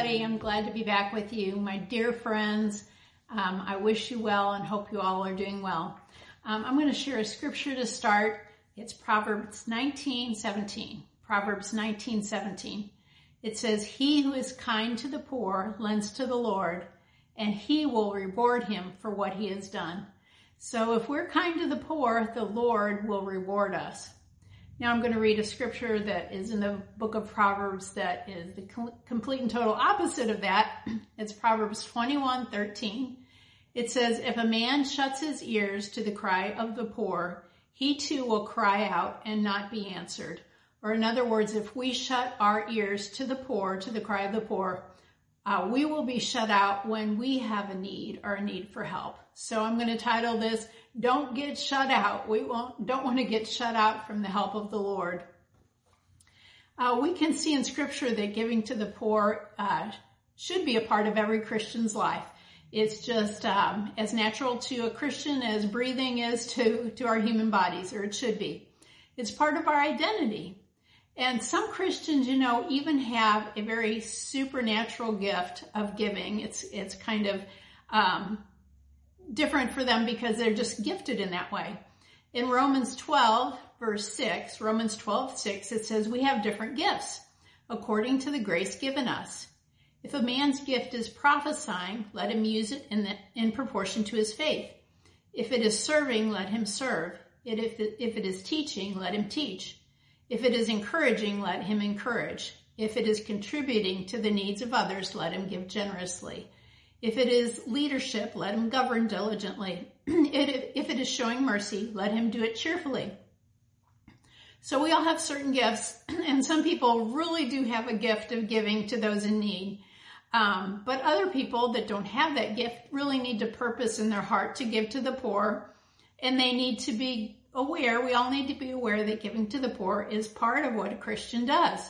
everybody. I'm glad to be back with you. My dear friends, um, I wish you well and hope you all are doing well. Um, I'm going to share a scripture to start. It's Proverbs 19, 17. Proverbs 19, 17. It says, He who is kind to the poor lends to the Lord, and he will reward him for what he has done. So if we're kind to the poor, the Lord will reward us. Now I'm going to read a scripture that is in the book of Proverbs that is the complete and total opposite of that. It's Proverbs 21, 13. It says, if a man shuts his ears to the cry of the poor, he too will cry out and not be answered. Or in other words, if we shut our ears to the poor, to the cry of the poor, uh, we will be shut out when we have a need or a need for help. So I'm going to title this, don't get shut out. We won't, don't want to get shut out from the help of the Lord. Uh, we can see in scripture that giving to the poor uh, should be a part of every Christian's life. It's just um, as natural to a Christian as breathing is to, to our human bodies, or it should be. It's part of our identity. And some Christians, you know, even have a very supernatural gift of giving. It's, it's kind of, um, different for them because they're just gifted in that way. In Romans 12 verse 6, Romans 12, 6, it says we have different gifts according to the grace given us. If a man's gift is prophesying, let him use it in, the, in proportion to his faith. If it is serving, let him serve. If it, if it is teaching, let him teach. If it is encouraging, let him encourage. If it is contributing to the needs of others, let him give generously. If it is leadership, let him govern diligently. if it is showing mercy, let him do it cheerfully. So we all have certain gifts, and some people really do have a gift of giving to those in need. Um, but other people that don't have that gift really need to purpose in their heart to give to the poor, and they need to be aware, we all need to be aware that giving to the poor is part of what a Christian does.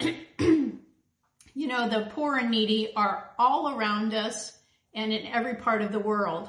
You know, the poor and needy are all around us and in every part of the world.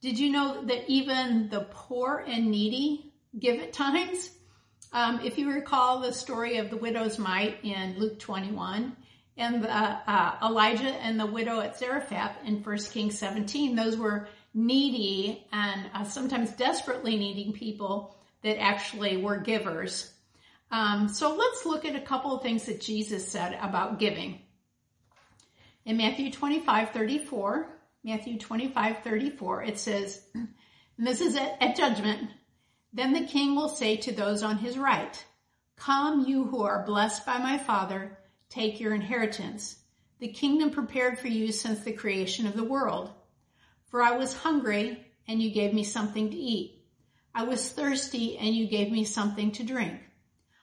Did you know that even the poor and needy give at times? Um, if you recall the story of the widow's mite in Luke 21 and uh, Elijah and the widow at Zarephath in 1 Kings 17, those were needy and uh, sometimes desperately needing people that actually were givers. Um, so let's look at a couple of things that Jesus said about giving. In Matthew 25, 34, Matthew 25, 34, it says, and this is at, at judgment, then the king will say to those on his right, Come, you who are blessed by my Father, take your inheritance, the kingdom prepared for you since the creation of the world. For I was hungry, and you gave me something to eat. I was thirsty, and you gave me something to drink.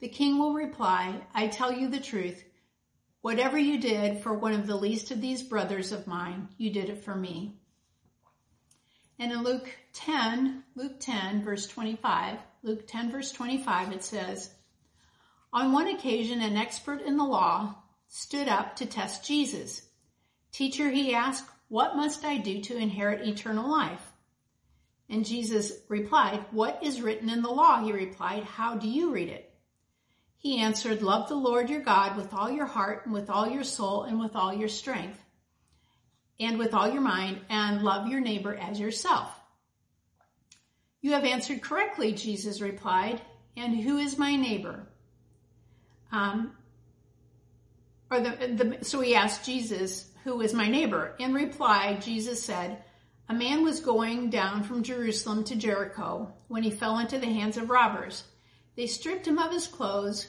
The king will reply, I tell you the truth. Whatever you did for one of the least of these brothers of mine, you did it for me. And in Luke 10, Luke 10 verse 25, Luke 10 verse 25, it says, On one occasion, an expert in the law stood up to test Jesus. Teacher, he asked, what must I do to inherit eternal life? And Jesus replied, what is written in the law? He replied, how do you read it? He answered, Love the Lord your God with all your heart and with all your soul and with all your strength and with all your mind and love your neighbor as yourself. You have answered correctly, Jesus replied. And who is my neighbor? Um, or the, the, so he asked Jesus, who is my neighbor? In reply, Jesus said, a man was going down from Jerusalem to Jericho when he fell into the hands of robbers. They stripped him of his clothes,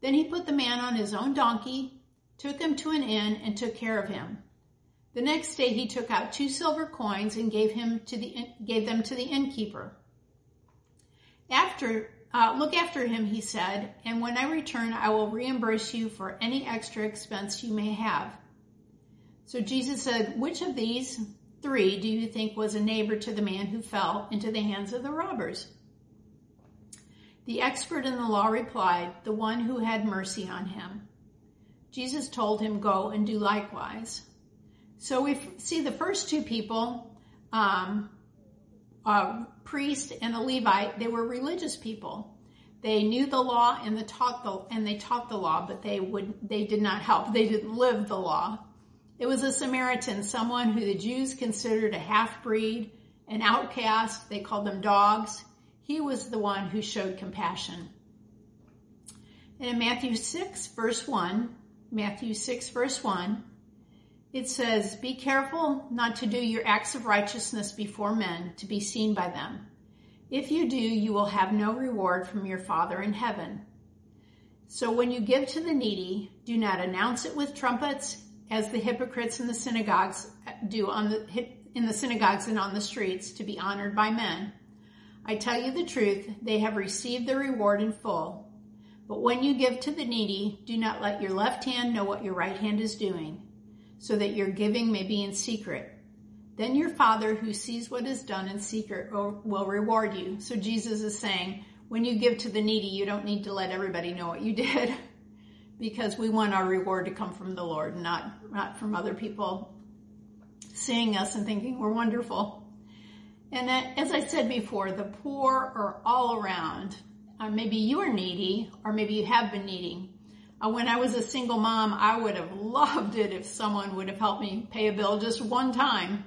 Then he put the man on his own donkey, took him to an inn, and took care of him. The next day he took out two silver coins and gave him to the gave them to the innkeeper. After uh, look after him, he said, and when I return, I will reimburse you for any extra expense you may have. So Jesus said, Which of these three do you think was a neighbor to the man who fell into the hands of the robbers? The expert in the law replied, The one who had mercy on him. Jesus told him, Go and do likewise. So we see the first two people, um, a priest and a Levite, they were religious people. They knew the law and, taught the, and they taught the law, but they would, they did not help. They didn't live the law. It was a Samaritan, someone who the Jews considered a half-breed, an outcast. They called them dogs. He was the one who showed compassion. And in Matthew 6 verse 1, Matthew 6 verse 1, it says, Be careful not to do your acts of righteousness before men to be seen by them. If you do, you will have no reward from your Father in heaven. So when you give to the needy, do not announce it with trumpets as the hypocrites in the synagogues do on the, in the synagogues and on the streets to be honored by men. I tell you the truth, they have received their reward in full. But when you give to the needy, do not let your left hand know what your right hand is doing, so that your giving may be in secret. Then your Father who sees what is done in secret will reward you. So Jesus is saying, when you give to the needy, you don't need to let everybody know what you did. because we want our reward to come from the Lord, not, not from other people seeing us and thinking we're wonderful. And that, as I said before, the poor are all around. Uh, maybe you are needy, or maybe you have been needing. Uh, when I was a single mom, I would have loved it if someone would have helped me pay a bill just one time.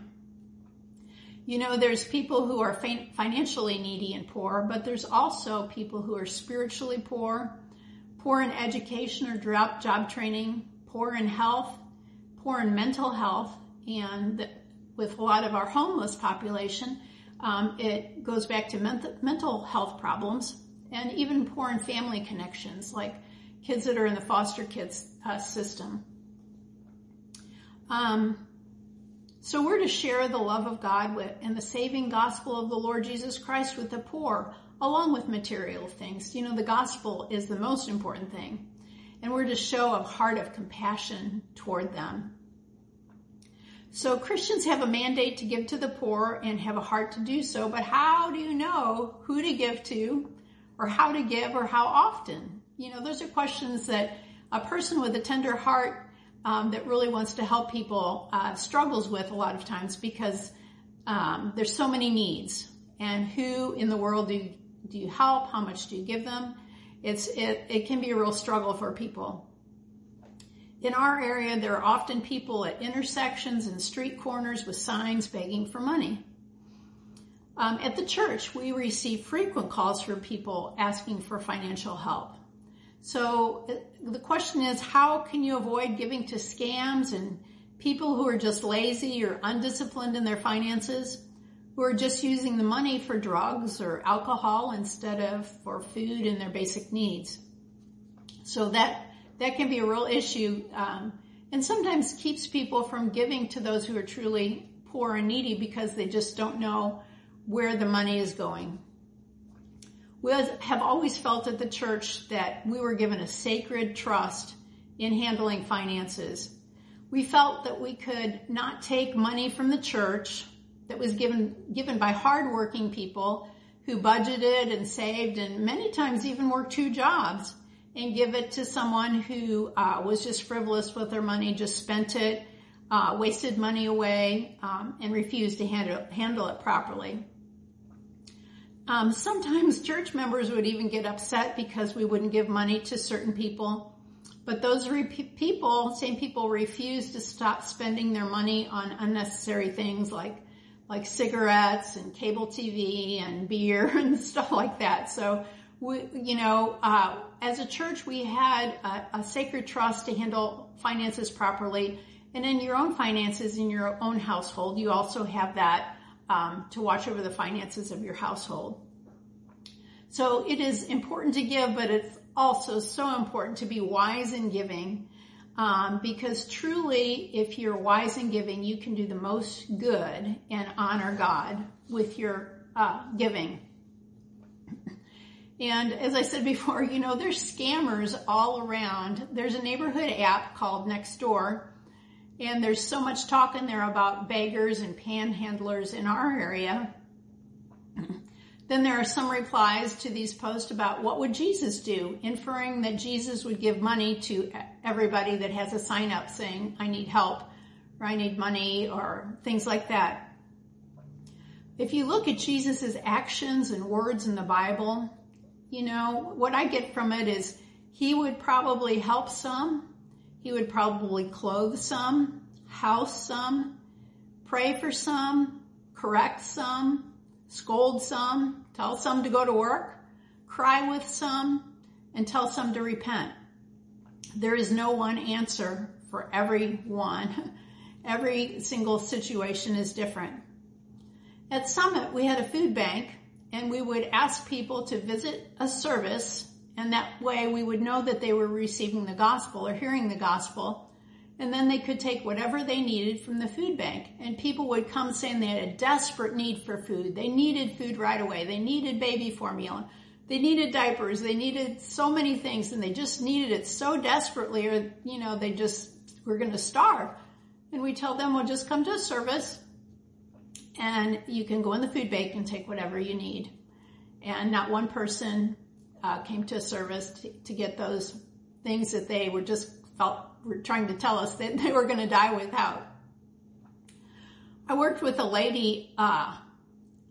You know, there's people who are financially needy and poor, but there's also people who are spiritually poor poor in education or job training, poor in health, poor in mental health, and with a lot of our homeless population, um, it goes back to mental, mental health problems and even poor in family connections, like kids that are in the foster kids uh, system. Um, so we're to share the love of God with, and the saving gospel of the Lord Jesus Christ with the poor, along with material things. You know, the gospel is the most important thing. And we're to show a heart of compassion toward them. So Christians have a mandate to give to the poor and have a heart to do so, but how do you know who to give to or how to give or how often? You know, those are questions that a person with a tender heart um, that really wants to help people uh, struggles with a lot of times because um, there's so many needs. And who in the world do do you help? How much do you give them? It's, it, it can be a real struggle for people. In our area, there are often people at intersections and street corners with signs begging for money. Um, at the church, we receive frequent calls from people asking for financial help. So uh, the question is, how can you avoid giving to scams and people who are just lazy or undisciplined in their finances? who are just using the money for drugs or alcohol instead of for food and their basic needs. So that that can be a real issue, um, and sometimes keeps people from giving to those who are truly poor and needy because they just don't know where the money is going. We have always felt at the church that we were given a sacred trust in handling finances. We felt that we could not take money from the church that was given given by hardworking people who budgeted and saved and many times even worked two jobs and give it to someone who uh, was just frivolous with their money, just spent it, uh, wasted money away, um, and refused to handle, handle it properly. Um, sometimes church members would even get upset because we wouldn't give money to certain people. But those re- people, same people, refused to stop spending their money on unnecessary things like like cigarettes and cable TV and beer and stuff like that. So we, you know, uh, as a church, we had a, a, sacred trust to handle finances properly. And in your own finances in your own household, you also have that um, to watch over the finances of your household. So it is important to give, but it's also so important to be wise in giving. Um, because truly, if you're wise in giving, you can do the most good and honor God with your uh, giving. And as I said before, you know, there's scammers all around. There's a neighborhood app called Nextdoor, and there's so much talk in there about beggars and panhandlers in our area. Then there are some replies to these posts about what would Jesus do, inferring that Jesus would give money to everybody that has a sign up saying, I need help, or I need money, or things like that. If you look at Jesus' actions and words in the Bible, you know, what I get from it is he would probably help some, he would probably clothe some, house some, pray for some, correct some, scold some, tell some to go to work, cry with some, and tell some to repent. There is no one answer for everyone. Every single situation is different. At Summit, we had a food bank and we would ask people to visit a service and that way we would know that they were receiving the gospel or hearing the gospel. And then they could take whatever they needed from the food bank. And people would come saying they had a desperate need for food. They needed food right away. They needed baby formula. They needed diapers. They needed so many things and they just needed it so desperately or you know they just were going to starve. And we tell them well just come to a service and you can go in the food bank and take whatever you need. And not one person uh, came to a service to, to, get those things that they were just felt were trying to tell us that they were going to die without. I worked with a lady uh,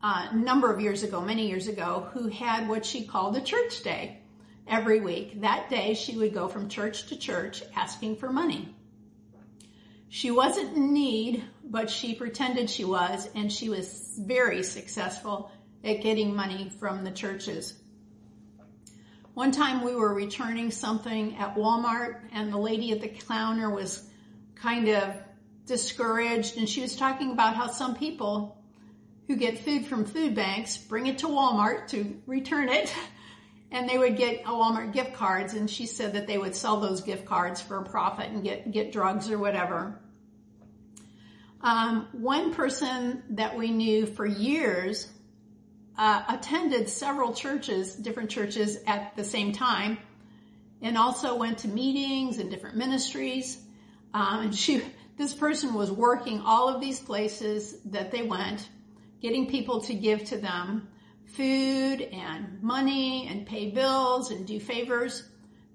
a number of years ago, many years ago, who had what she called a church day every week. That day, she would go from church to church asking for money. She wasn't in need, but she pretended she was, and she was very successful at getting money from the churches. One time we were returning something at Walmart, and the lady at the counter was kind of discouraged, and she was talking about how some people who get food from food banks bring it to Walmart to return it and they would get a Walmart gift cards and she said that they would sell those gift cards for a profit and get, get drugs or whatever. Um, one person that we knew for years uh, attended several churches, different churches at the same time, and also went to meetings and different ministries. Um, and she, this person was working all of these places that they went, getting people to give to them food and money and pay bills and do favors.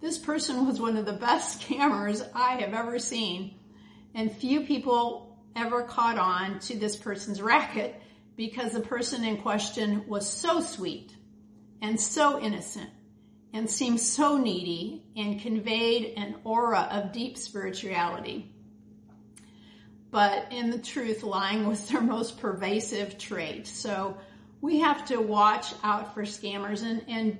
This person was one of the best scammers I have ever seen. And few people ever caught on to this person's racket because the person in question was so sweet and so innocent and seemed so needy and conveyed an aura of deep spirituality. But in the truth, lying was their most pervasive trait. So we have to watch out for scammers and, and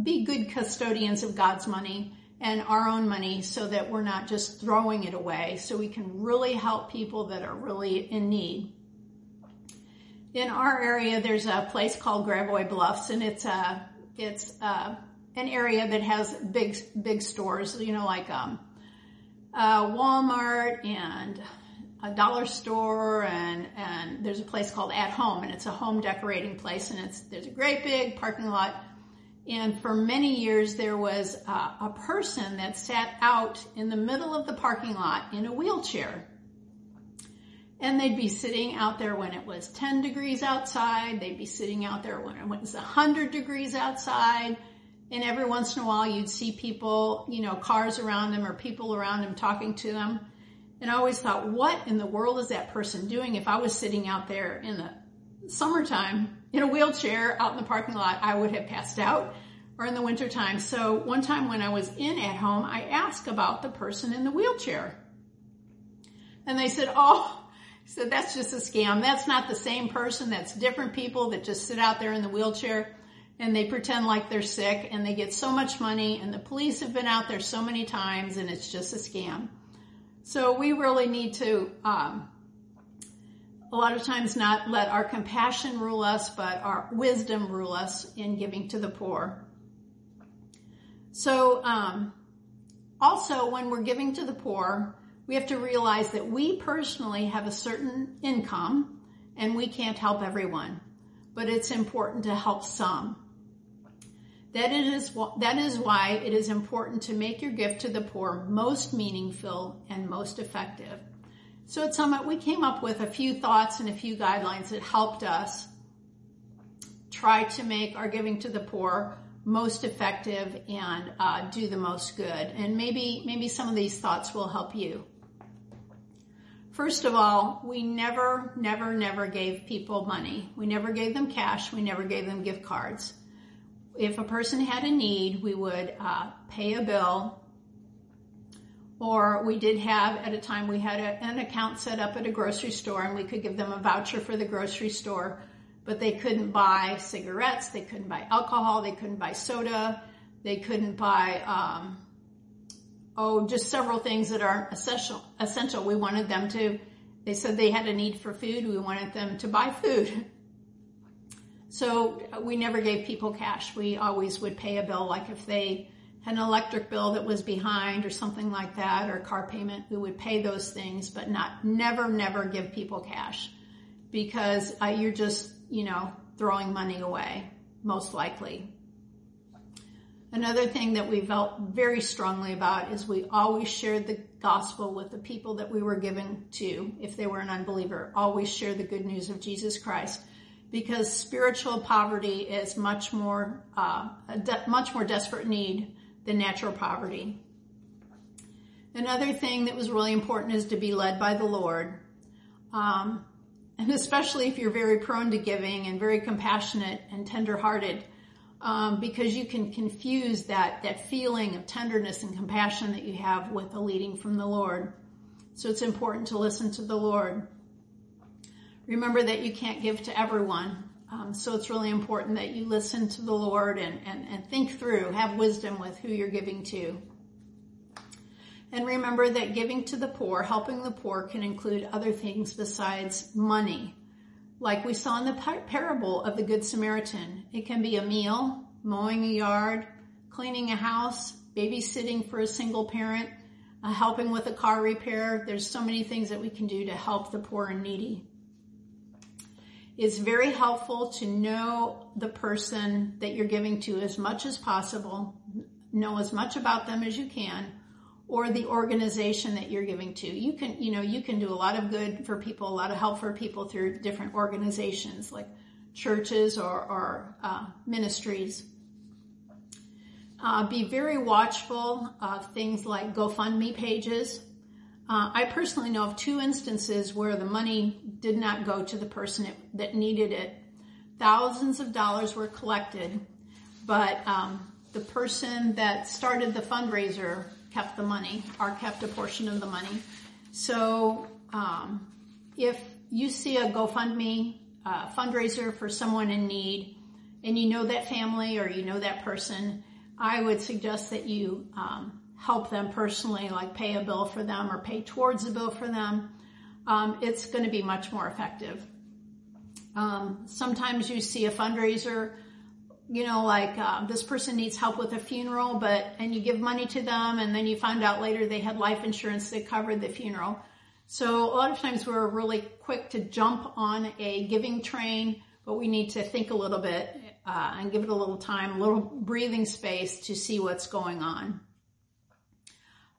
be good custodians of God's money and our own money so that we're not just throwing it away so we can really help people that are really in need. In our area, there's a place called Gravois Bluffs and it's a, it's a, an area that has big, big stores, you know, like, um, uh, Walmart and a dollar store and, and there's a place called At Home and it's a home decorating place and it's, there's a great big parking lot. And for many years there was a, a person that sat out in the middle of the parking lot in a wheelchair. And they'd be sitting out there when it was 10 degrees outside. They'd be sitting out there when it was 100 degrees outside. And every once in a while you'd see people, you know, cars around them or people around them talking to them. And I always thought, what in the world is that person doing? If I was sitting out there in the summertime in a wheelchair out in the parking lot, I would have passed out or in the wintertime. So one time when I was in at home, I asked about the person in the wheelchair. And they said, oh, said that's just a scam. That's not the same person. That's different people that just sit out there in the wheelchair. and they pretend like they're sick and they get so much money and the police have been out there so many times and it's just a scam. So we really need to, um, a lot of times not let our compassion rule us, but our wisdom rule us in giving to the poor. So, um, also when we're giving to the poor, we have to realize that we personally have a certain income and we can't help everyone, but it's important to help some. That is, that is why it is important to make your gift to the poor most meaningful and most effective. So at Summit, we came up with a few thoughts and a few guidelines that helped us try to make our giving to the poor most effective and uh, do the most good. And maybe maybe some of these thoughts will help you. First of all, we never, never, never gave people money. We never gave them cash. We never gave them gift cards. If a person had a need, we would uh, pay a bill. Or we did have at a time we had a, an account set up at a grocery store and we could give them a voucher for the grocery store but they couldn't buy cigarettes they couldn't buy alcohol they couldn't buy soda they couldn't buy um, oh just several things that aren't essential essential. We wanted them to they said they had a need for food we wanted them to buy food so we never gave people cash we always would pay a bill like if they had an electric bill that was behind or something like that or car payment, we would pay those things, but not, never, never give people cash because uh, you're just, you know, throwing money away, most likely. Another thing that we felt very strongly about is we always shared the gospel with the people that we were giving to. If they were an unbeliever, always share the good news of Jesus Christ because spiritual poverty is much more, uh, a de- much more desperate need than natural poverty. Another thing that was really important is to be led by the Lord. Um, and especially if you're very prone to giving and very compassionate and tenderhearted, um, because you can confuse that, that feeling of tenderness and compassion that you have with a leading from the Lord. So it's important to listen to the Lord. Remember that you can't give to everyone. Um, so it's really important that you listen to the Lord and, and, and think through, have wisdom with who you're giving to. And remember that giving to the poor, helping the poor can include other things besides money. Like we saw in the parable of the Good Samaritan. It can be a meal, mowing a yard, cleaning a house, babysitting for a single parent, uh, helping with a car repair. There's so many things that we can do to help the poor and needy. It's very helpful to know the person that you're giving to as much as possible, know as much about them as you can, or the organization that you're giving to. You can, you know, you can do a lot of good for people, a lot of help for people through different organizations like churches or, or uh, ministries. Uh, be very watchful of things like GoFundMe pages. Uh, I personally know of two instances where the money did not go to the person it, that needed it. Thousands of dollars were collected, but um, the person that started the fundraiser kept the money or kept a portion of the money. So um, if you see a GoFundMe uh, fundraiser for someone in need and you know that family or you know that person, I would suggest that you um, help them personally, like pay a bill for them or pay towards a bill for them, um, it's going to be much more effective. Um, sometimes you see a fundraiser, you know, like uh, this person needs help with a funeral, but and you give money to them, and then you find out later they had life insurance that covered the funeral. So a lot of times we're really quick to jump on a giving train, but we need to think a little bit uh, and give it a little time, a little breathing space to see what's going on.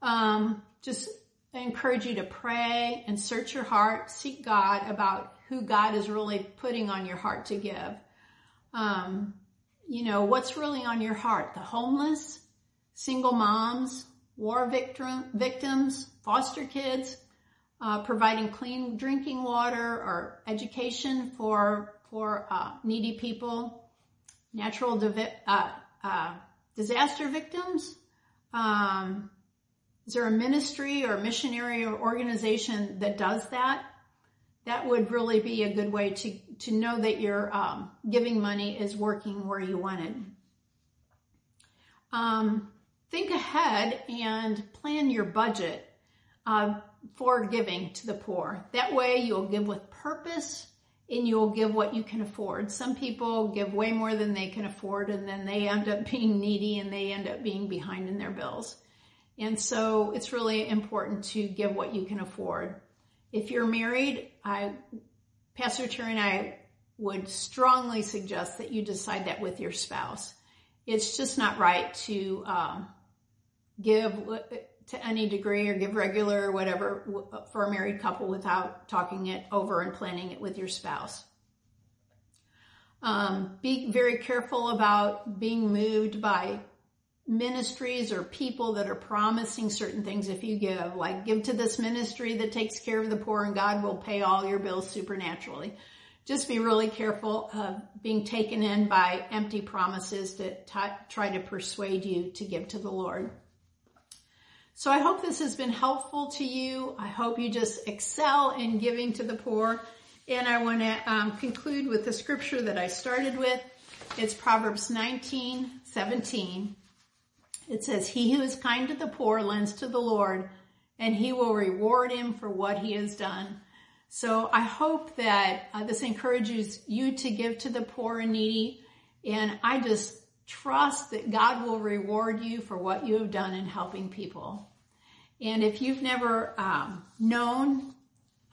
Um, just encourage you to pray and search your heart, seek God about who God is really putting on your heart to give. Um, you know, what's really on your heart? The homeless, single moms, war victim, victims, foster kids, uh, providing clean drinking water or education for for uh, needy people, natural uh, uh, disaster victims, um, is there a ministry or missionary or organization that does that? That would really be a good way to to know that your um, giving money is working where you want it. Um, think ahead and plan your budget uh, for giving to the poor. That way you'll give with purpose and you'll give what you can afford. Some people give way more than they can afford and then they end up being needy and they end up being behind in their bills. And so it's really important to give what you can afford. If you're married, I, Pastor Terry and I would strongly suggest that you decide that with your spouse. It's just not right to um, give to any degree or give regular or whatever for a married couple without talking it over and planning it with your spouse. Um, be very careful about being moved by ministries or people that are promising certain things if you give, like give to this ministry that takes care of the poor and God will pay all your bills supernaturally. Just be really careful of being taken in by empty promises that t- try to persuade you to give to the Lord. So I hope this has been helpful to you. I hope you just excel in giving to the poor. And I want to um, conclude with the scripture that I started with. It's Proverbs 19, 17. It says, He who is kind to the poor lends to the Lord, and he will reward him for what he has done. So I hope that uh, this encourages you to give to the poor and needy. And I just trust that God will reward you for what you have done in helping people. And if you've never um, known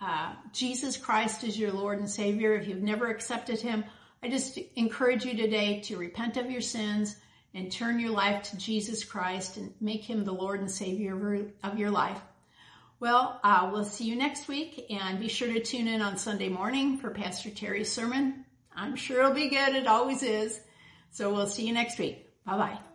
uh, Jesus Christ as your Lord and Savior, if you've never accepted Him, I just encourage you today to repent of your sins and turn your life to Jesus Christ and make him the Lord and Savior of your life. Well, uh, we'll see you next week and be sure to tune in on Sunday morning for Pastor Terry's sermon. I'm sure it'll be good. It always is. So we'll see you next week. Bye bye.